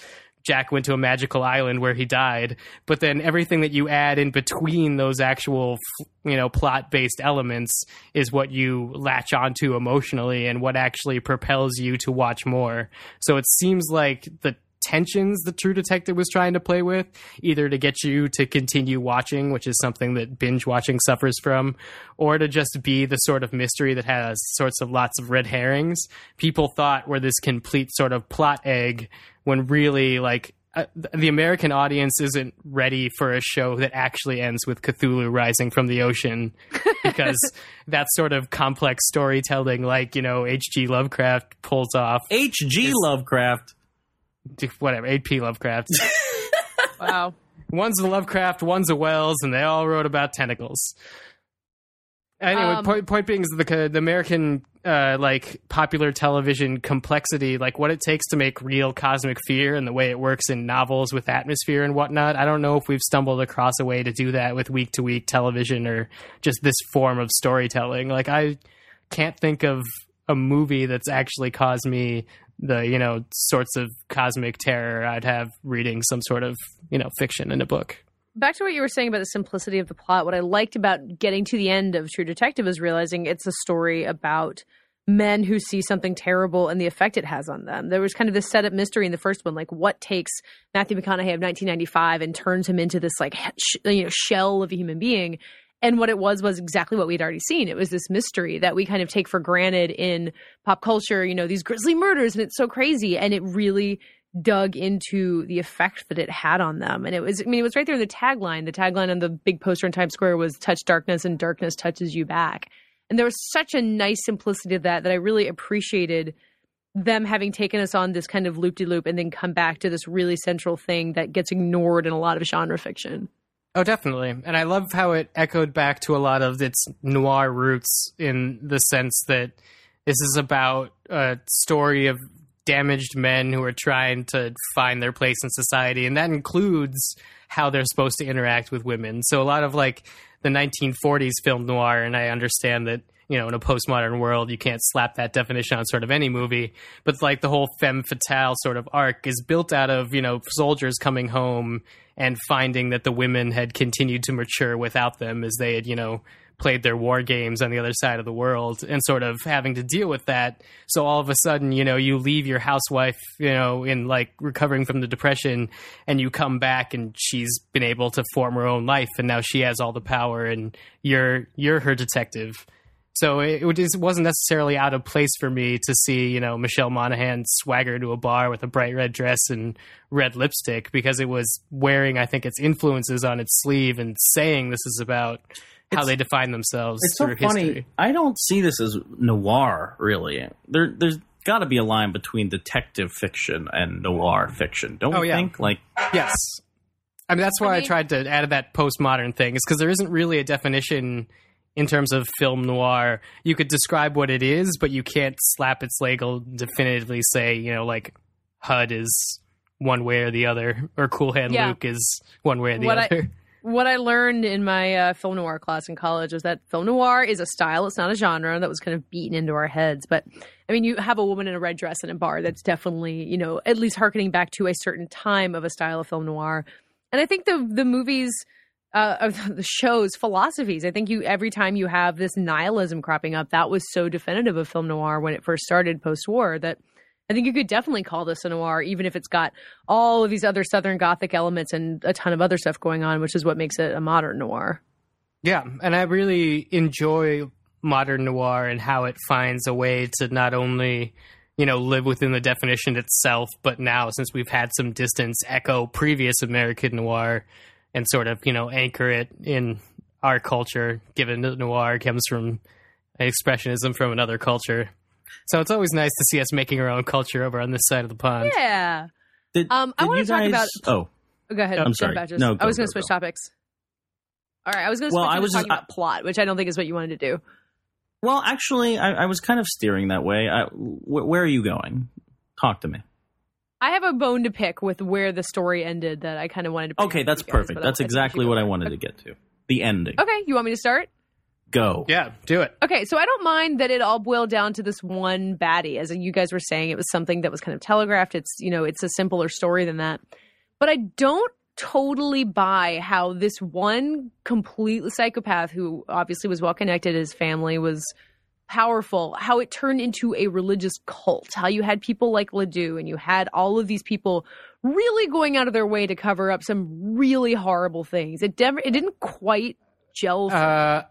Jack went to a magical island where he died. But then everything that you add in between those actual, you know, plot based elements is what you latch onto emotionally and what actually propels you to watch more. So it seems like the tensions the True Detective was trying to play with, either to get you to continue watching, which is something that binge watching suffers from, or to just be the sort of mystery that has sorts of lots of red herrings. People thought were this complete sort of plot egg when really like uh, the American audience isn't ready for a show that actually ends with Cthulhu rising from the ocean because that sort of complex storytelling like, you know, H.G. Lovecraft pulls off H.G. Lovecraft. whatever, H.P. Lovecraft. Wow. one's a Lovecraft, one's a Wells, and they all wrote about tentacles. Anyway, Um, point, point being is the the American uh, like popular television complexity, like what it takes to make real cosmic fear, and the way it works in novels with atmosphere and whatnot. I don't know if we've stumbled across a way to do that with week to week television or just this form of storytelling. Like I can't think of a movie that's actually caused me the you know sorts of cosmic terror I'd have reading some sort of you know fiction in a book. Back to what you were saying about the simplicity of the plot, what I liked about getting to the end of True Detective is realizing it's a story about men who see something terrible and the effect it has on them. There was kind of this setup mystery in the first one, like what takes Matthew McConaughey of 1995 and turns him into this like you know shell of a human being. And what it was was exactly what we'd already seen. It was this mystery that we kind of take for granted in pop culture, you know, these grisly murders, and it's so crazy. And it really dug into the effect that it had on them. And it was, I mean, it was right there in the tagline. The tagline on the big poster in Times Square was touch darkness and darkness touches you back. And there was such a nice simplicity to that that I really appreciated them having taken us on this kind of loop de loop and then come back to this really central thing that gets ignored in a lot of genre fiction. Oh, definitely. And I love how it echoed back to a lot of its noir roots in the sense that this is about a story of damaged men who are trying to find their place in society, and that includes how they're supposed to interact with women. So a lot of like the 1940s film noir, and I understand that you know in a postmodern world you can't slap that definition on sort of any movie, but like the whole femme fatale sort of arc is built out of you know soldiers coming home and finding that the women had continued to mature without them as they had you know played their war games on the other side of the world and sort of having to deal with that. So all of a sudden, you know, you leave your housewife, you know, in like recovering from the depression and you come back and she's been able to form her own life and now she has all the power and you're you're her detective. So it, it wasn't necessarily out of place for me to see, you know, Michelle Monaghan swagger to a bar with a bright red dress and red lipstick because it was wearing, I think, its influences on its sleeve and saying this is about how It's- they define themselves It's so funny. history. I don't see this as noir, really. There, there's got to be a line between detective fiction and noir fiction, don't Oh, you yeah. think? Like, Yes. I mean, that's why I, mean- tried to add that postmodern thing, is because there isn't really a definition in terms of film noir. You could describe what it is, but you can't slap its label definitively say, you know, like HUD is one way or the other, or Cool Hand Yeah. Luke is one way or the What I- other. What I learned in my uh, film noir class in college was that film noir is a style, it's not a genre that was kind of beaten into our heads. But I mean, you have a woman in a red dress in a bar that's definitely, you know, at least harkening back to a certain time of a style of film noir. And I think the the movies, uh, of the shows, philosophies. I think you every time you have this nihilism cropping up, that was so definitive of film noir when it first started post war that I think you could definitely call this a noir, even if it's got all of these other Southern Gothic elements and a ton of other stuff going on, which is what makes it a modern noir. Yeah, and I really enjoy modern noir and how it finds a way to not only, you know, live within the definition itself, but now since we've had some distance, echo previous American noir and sort of, you know, anchor it in our culture, given that noir comes from expressionism from another culture. So it's always nice to see us making our own culture over on this side of the pond. Yeah. did, Um, I wanna talk guys, about- Oh, Oh, Go ahead. I'm sorry. Badges. No, I was going to switch go. topics. All right. I was going to Well, switch I was talking just- about plot, which I don't think is what you wanted to do. well, actually, I, I was kind of steering that way. I, wh- where are you going? Talk to me. I have a bone to pick with where the story ended that I kind of wanted to. bring Okay, that's with guys, perfect. That's I- I think exactly what I go wanted to get to. The ending. Okay, you want me to start? Go. Yeah, do it. Okay, so I don't mind that it all boiled down to this one baddie. As you guys were saying, it was something that was kind of telegraphed. It's you know, it's a simpler story than that. But I don't totally buy how this one complete psychopath who obviously was well connected, his family was powerful, how it turned into a religious cult. How you had people like Ledoux and you had all of these people really going out of their way to cover up some really horrible things. It never, it didn't quite gel. for. Uh,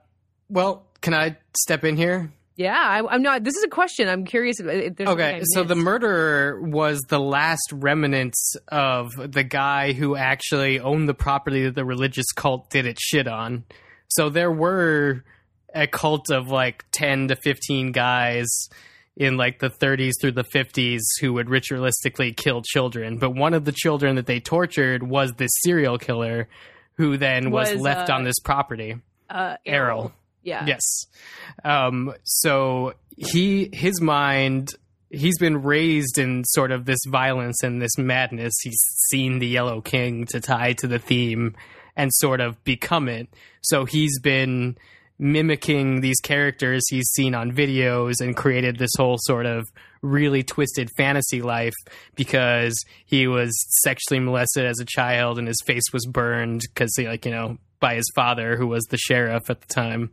well, can I step in here? Yeah, I, I'm not. This is a question. I'm curious. If, there's Okay, so the murderer was the last remnants of the guy who actually owned the property that the religious cult did its shit on. So there were a cult of like 10 to 15 guys in like the 30s through the 50s who would ritualistically kill children. But one of the children that they tortured was this serial killer who then was, Was, left uh, on this property. uh, Errol. Yeah. Yes. Um, so he, his mind, he's been raised in sort of this violence and this madness. He's seen the Yellow King to tie to the theme and sort of become it. So he's been mimicking these characters he's seen on videos and created this whole sort of really twisted fantasy life because he was sexually molested as a child and his face was burned because like you know by his father who was the sheriff at the time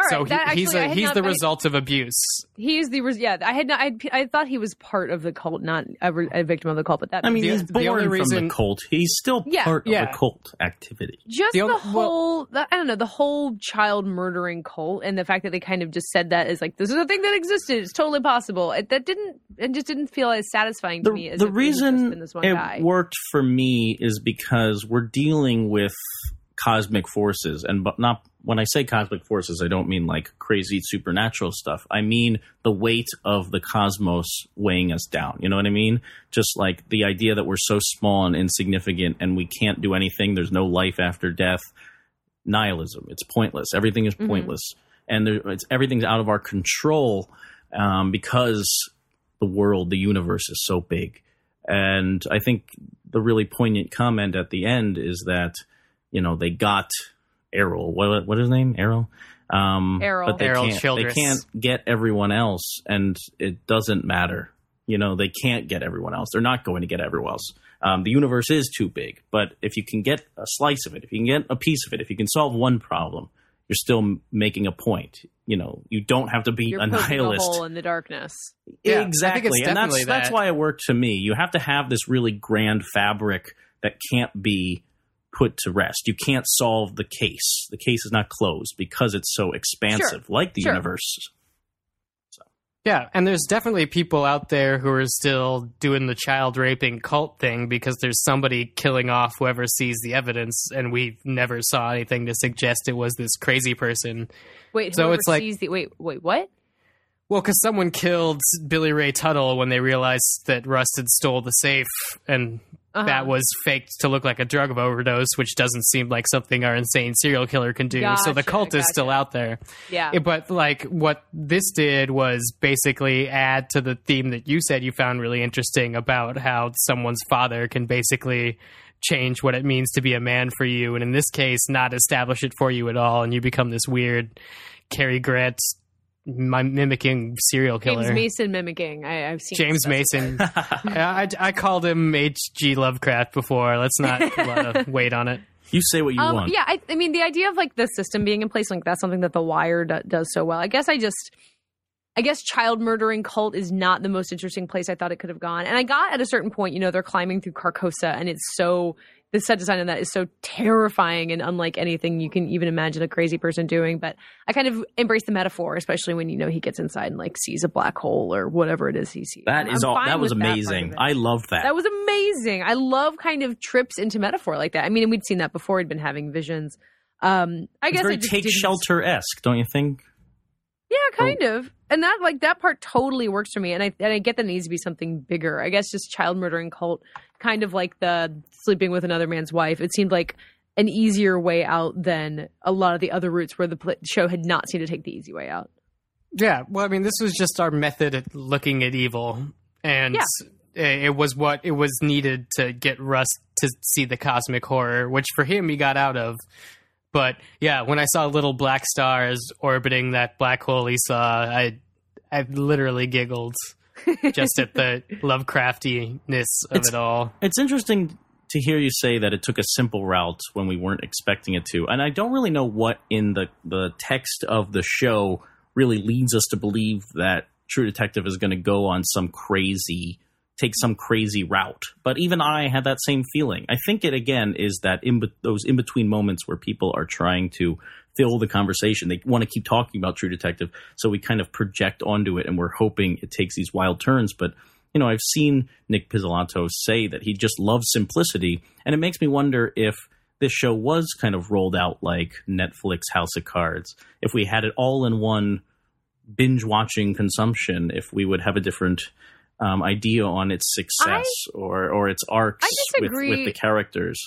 All right. so he, that he's actually, I a, had he's the I- result of abuse. He's the res- yeah. I had not. I, I thought he was part of the cult, not a, a victim of the cult. But that I mean, The- he's the born only from the cult. He's still Yeah. part of the cult activity. just the the, only- well- whole the, I don't know the whole child murdering cult and the fact that they kind of just said that is like this is a thing that existed. It's totally possible. It, that didn't. It just didn't feel as satisfying to me as the if it just reason been this one it guy. worked for me is because we're dealing with cosmic forces, and but not when I say cosmic forces, I don't mean like crazy supernatural stuff. I mean the weight of the cosmos weighing us down. You know what I mean? Just like the idea that we're so small and insignificant, and we can't do anything. There's no life after death. Nihilism. It's pointless. Everything is Mhm. pointless, and there, it's everything's out of our control um, because the world, the universe is so big. And I think the really poignant comment at the end is that, you know, they got Errol. What what is his name? Errol. Um, Errol. But they Errol can't. Childress. They can't get everyone else, and it doesn't matter. You know, they can't get everyone else. They're not going to get everyone else. Um, the universe is too big. But if you can get a slice of it, if you can get a piece of it, if you can solve one problem, you're still m- making a point. You know, you don't have to be You're a poking a nihilist. hole in the darkness. Yeah, exactly, and that's definitely that's why it worked to me. You have to have this really grand fabric that can't be put to rest. You can't solve the case. The case is not closed because it's so expansive, like the Sure. universe. Yeah, and there's definitely people out there who are still doing the child raping cult thing because there's somebody killing off whoever sees the evidence, and we never saw anything to suggest it was this crazy person. Wait, So it's like- sees the wait, wait, what? Well, because someone killed Billy Ray Tuttle when they realized that Rust had stole the safe, and Uh-huh. that was faked to look like a drug of overdose, which doesn't seem like something our insane serial killer can do. so the Gotcha, cult is still out there. Yeah. Yeah, but like what this did was basically add to the theme that you said you found really interesting about how someone's father can basically change what it means to be a man for you, and in this case, not establish it for you at all, and you become this weird Cary Grant mi- mimicking serial killer. James Mason mimicking. I, I've seen James. Mason. I, I called him H.G. Lovecraft before. Let's not put a lot of weight on it. You say what you Um, want. yeah, I, I mean, the idea of like the system being in place, like that's something that The Wire do, does so well. I guess I just, I guess child murdering cult is not the most interesting place I thought it could have gone. And I got at a certain point, you know, they're climbing through Carcosa, and it's so the set design on that is so terrifying and unlike anything you can even imagine a crazy person doing. But I kind of embrace the metaphor, especially when you know he gets inside and like sees a black hole or whatever it is he sees. That is all. That was with part of amazing. it. I loved that. That was amazing. I love kind of trips into metaphor like that. I mean, we'd seen that before. He'd been having visions. Um, I It's guess very I take shelter esque, don't you think? Yeah, oh. kind of. And that like that part totally works for me. And I and I get that it needs to be something bigger. I guess just child murdering cult, kind of like the sleeping with another man's wife. It seemed like an easier way out than a lot of the other routes where the pl- show had not seemed to take the easy way out. Yeah, well, I mean, this was just our method at looking at evil, and it was what it was needed to get Rust to see the cosmic horror, which for him he got out of. But yeah, when I saw little black stars orbiting that black hole he saw, I I literally giggled just at the Lovecraftiness of It's- it all. It's interesting to hear you say that it took a simple route when we weren't expecting it to. And I don't really know what in the, the text of the show really leads us to believe that True Detective is going to go on some crazy, take some crazy route. But even I had that same feeling. I think it again is that in be- those in between moments where people are trying to fill the conversation. They want to keep talking about True Detective, so we kind of project onto it, and we're hoping it takes these wild turns. But you know, I've seen Nic Pizzolatto say that he just loves simplicity, and it makes me wonder if this show was kind of rolled out like Netflix House of Cards. If we had it all in one binge watching consumption, if we would have a different um, idea on its success or or its arcs with, with the characters.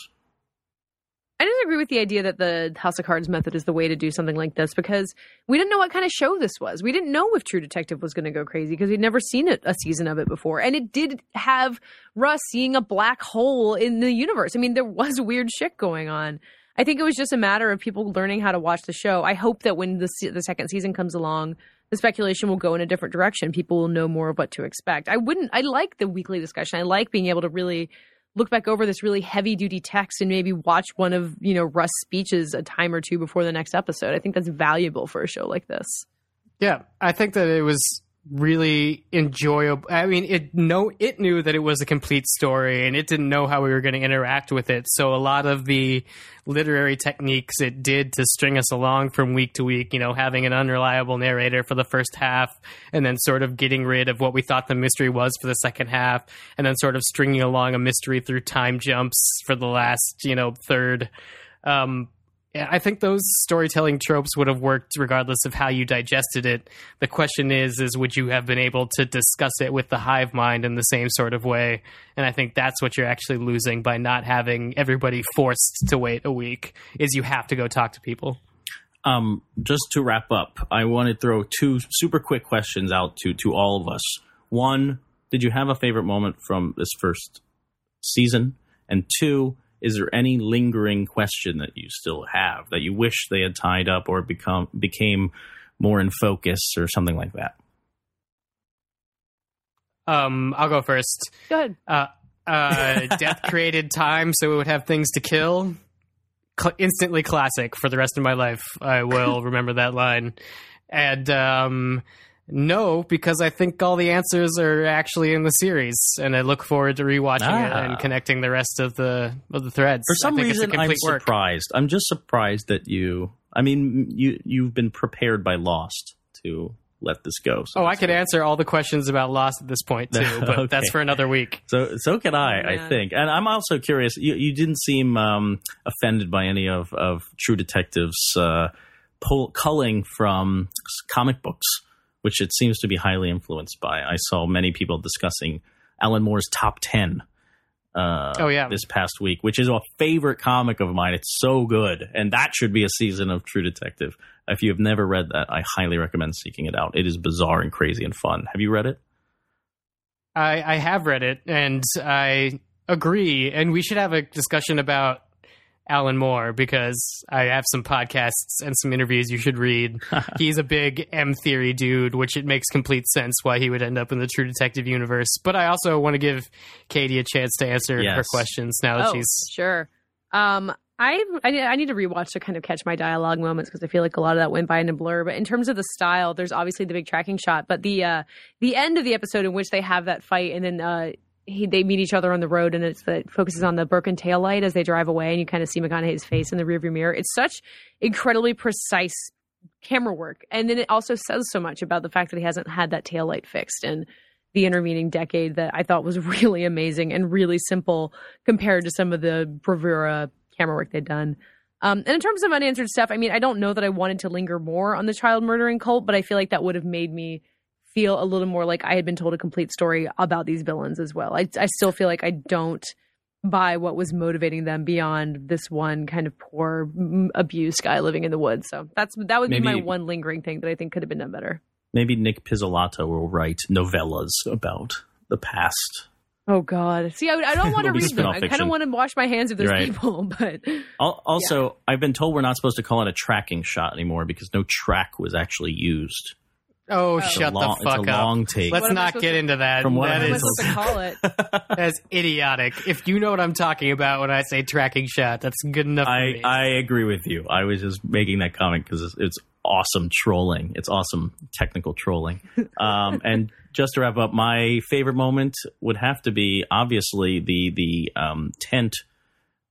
I disagree with the idea that the House of Cards method is the way to do something like this because we didn't know what kind of show this was. We didn't know if True Detective was going to go crazy because we'd never seen it, a season of it before. And it did have Rust seeing a black hole in the universe. I mean, there was weird shit going on. I think it was just a matter of people learning how to watch the show. I hope that when the the second season comes along, the speculation will go in a different direction. People will know more of what to expect. I wouldn't. I like the weekly discussion. I like being able to really look back over this really heavy duty text and maybe watch one of you know Rust's speeches a time or two before the next episode. I think that's valuable for a show like this. Yeah, I think that it was really enjoyable. I mean, it no, it knew that it was a complete story, and it didn't know how we were going to interact with it. So a lot of the literary techniques it did to string us along from week to week, you know, having an unreliable narrator for the first half, and then sort of getting rid of what we thought the mystery was for the second half, and then sort of stringing along a mystery through time jumps for the last, you know, third. Um, I think those storytelling tropes would have worked regardless of how you digested it. The question is, is would you have been able to discuss it with the hive mind in the same sort of way? And I think that's what you're actually losing by not having everybody forced to wait a week. Is you have to go talk to people. Um, just to wrap up, I want to throw two super quick questions out to to all of us. one, did you have a favorite moment from this first season? And two, is there any lingering question that you still have that you wish they had tied up or become became more in focus or something like that? Um, I'll go first. Go ahead. Uh, uh, death created time, so we would have things to kill. Cl- instantly classic for the rest of my life. I will remember that line. And um, no, because I think all the answers are actually in the series, and I look forward to rewatching it Ah. and connecting the rest of the of the threads. For some I think it's a reason, I'm complete work. surprised. I'm just surprised that you. I mean, you you've been prepared by Lost to let this go. so Oh, I could speak. answer all the questions about Lost at this point too, but Okay. that's for another week. So so can I, Oh, I think. And I'm also curious. You, you didn't seem um, offended by any of of True Detective's uh, pull, culling from comic books, which it seems to be highly influenced by. I saw many people discussing Alan Moore's top ten. Uh, Oh, yeah. this past week, which is a favorite comic of mine. It's so good, and that should be a season of True Detective. If you have never read that, I highly recommend seeking it out. It is bizarre and crazy and fun. Have you read it? I, I have read it and I agree. And we should have a discussion about Alan Moore because I have some podcasts and some interviews you should read. He's a big M theory dude, which it makes complete sense why he would end up in the True Detective universe. But I also want to give Katey a chance to answer her questions now that Oh, she's. sure. Um, I, I need- I need to rewatch to kind of catch my dialogue moments because I feel like a lot of that went by in a blur. But in terms of the style, there's obviously the big tracking shot, but the uh, the end of the episode in which they have that fight and then uh, he, they meet each other on the road and it's it focuses on the broken tail light as they drive away and you kind of see McConaughey's face in the rearview mirror. It's such incredibly precise camera work, and then it also says so much about the fact that he hasn't had that tail light fixed and the intervening decade that I thought was really amazing and really simple compared to some of the bravura camera work they'd done. Um, and in terms of unanswered stuff, I mean, I don't know that I wanted to linger more on the child murdering cult, but I feel like that would have made me feel a little more like I had been told a complete story about these villains as well. I, I still feel like I don't buy what was motivating them beyond this one kind of poor, abused guy living in the woods. So that's that would be my one lingering thing that I think could have been done better. Maybe Nic Pizzolatto will write novellas about the past. Oh God! See, I, I don't want to read them. spin-off I kind of want to wash my hands of those Right. people, but Al- Also, I've been told we're not supposed to call it a tracking shot anymore because no track was actually used. Oh, It's a shut long- the fuck it's a up. long take. Let's What not get to- into that. From what That I've what am I is- supposed to call it? That's idiotic. If you know what I'm talking about when I say tracking shot, that's good enough for I, me. I agree with you. I was just making that comment because it's, it's awesome trolling. It's awesome technical trolling. Um, and just to wrap up, my favorite moment would have to be obviously the the um, tent,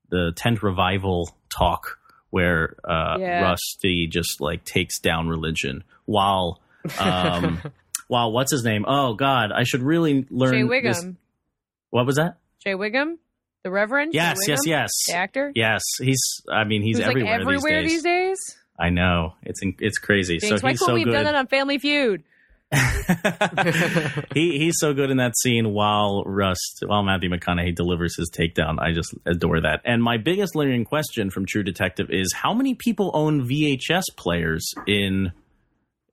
the tent revival talk where uh, Yeah. Rusty just like takes down religion while. Um, while what's his name? Oh God, I should really learn. Jay this- What was that? Shea Whigham, the Reverend. Yes, yes, yes. The actor. Yes, he's. I mean, he's Who's everywhere, like everywhere these days. days. I know it's in, it's crazy. James, so why he's so we have done that on Family Feud? he he's so good in that scene while Rust while Matthew McConaughey delivers his takedown. I just adore that. And my biggest lingering question from True Detective is how many people own VHS players in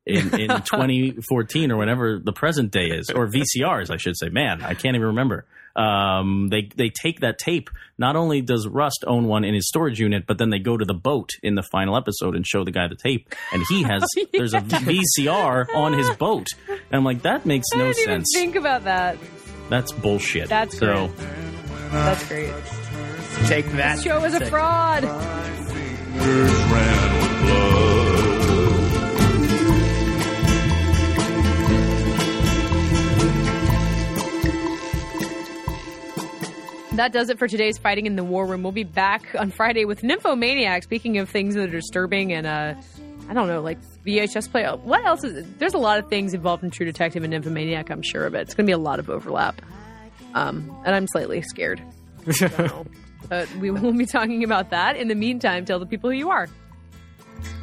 in, in 2014 or whenever the present day is, or VCRs, I should say. Man, I can't even remember. Um, they they take that tape. Not only does Rust own one in his storage unit, but then they go to the boat in the final episode and show the guy the tape, and he has there's a VCR on his boat. And I'm like, that makes I no didn't even sense. think about that. That's bullshit. That's so. great. That's great. Take that. This show is a fraud. That does it for today's Fighting in the War Room. We'll be back on Friday with Nymphomaniac. Speaking of things that are disturbing and, uh, I don't know, like VHS play. What else is There's a lot of things involved in True Detective and Nymphomaniac, I'm sure of it. It's going to be a lot of overlap. Um, and I'm slightly scared. So, but we will be talking about that. In the meantime, tell the people who you are.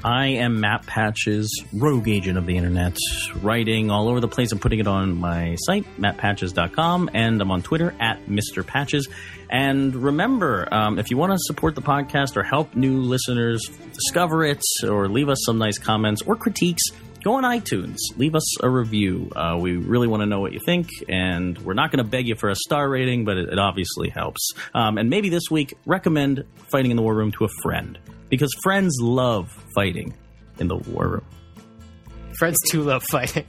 I am Matt Patches, rogue agent of the internet, writing all over the place and putting it on my site, mattpatches.com, and I'm on Twitter at Mr. Patches. And remember, um, if you want to support the podcast or help new listeners discover it or leave us some nice comments or critiques, go on iTunes, leave us a review. Uh, we really want to know what you think, and we're not going to beg you for a star rating, but it, it obviously helps. Um, and maybe this week, recommend Fighting in the War Room to a friend, because friends love fighting in the war room. Friends too love fighting.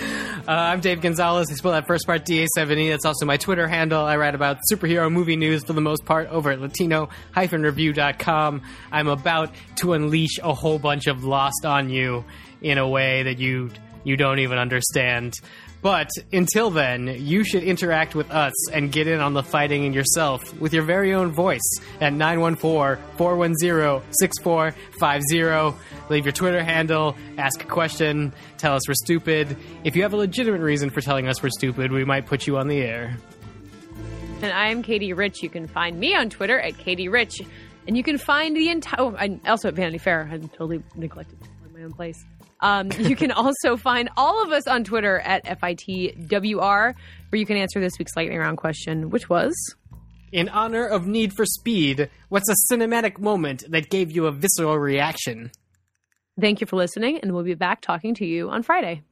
Uh, I'm Dave Gonzalez. I spell that first part DA7E. That's also my Twitter handle. I write about superhero movie news for the most part over at latino-review.com. I'm about to unleash a whole bunch of Lost on you in a way that you you don't even understand. But until then, you should interact with us and get in on the fighting in yourself with your very own voice at 914-410-6450. Leave your Twitter handle, ask a question, tell us we're stupid. If you have a legitimate reason for telling us we're stupid, we might put you on the air. And I'm Katey Rich. You can find me on Twitter at Katey Rich. And you can find the entire. Oh, I'm also at Vanity Fair. I'm totally neglected my own place. Um, you can also find all of us on Twitter at FITWR, where you can answer this week's lightning round question, which was. In honor of Need for Speed, what's a cinematic moment that gave you a visceral reaction? Thank you for listening, and we'll be back talking to you on Friday.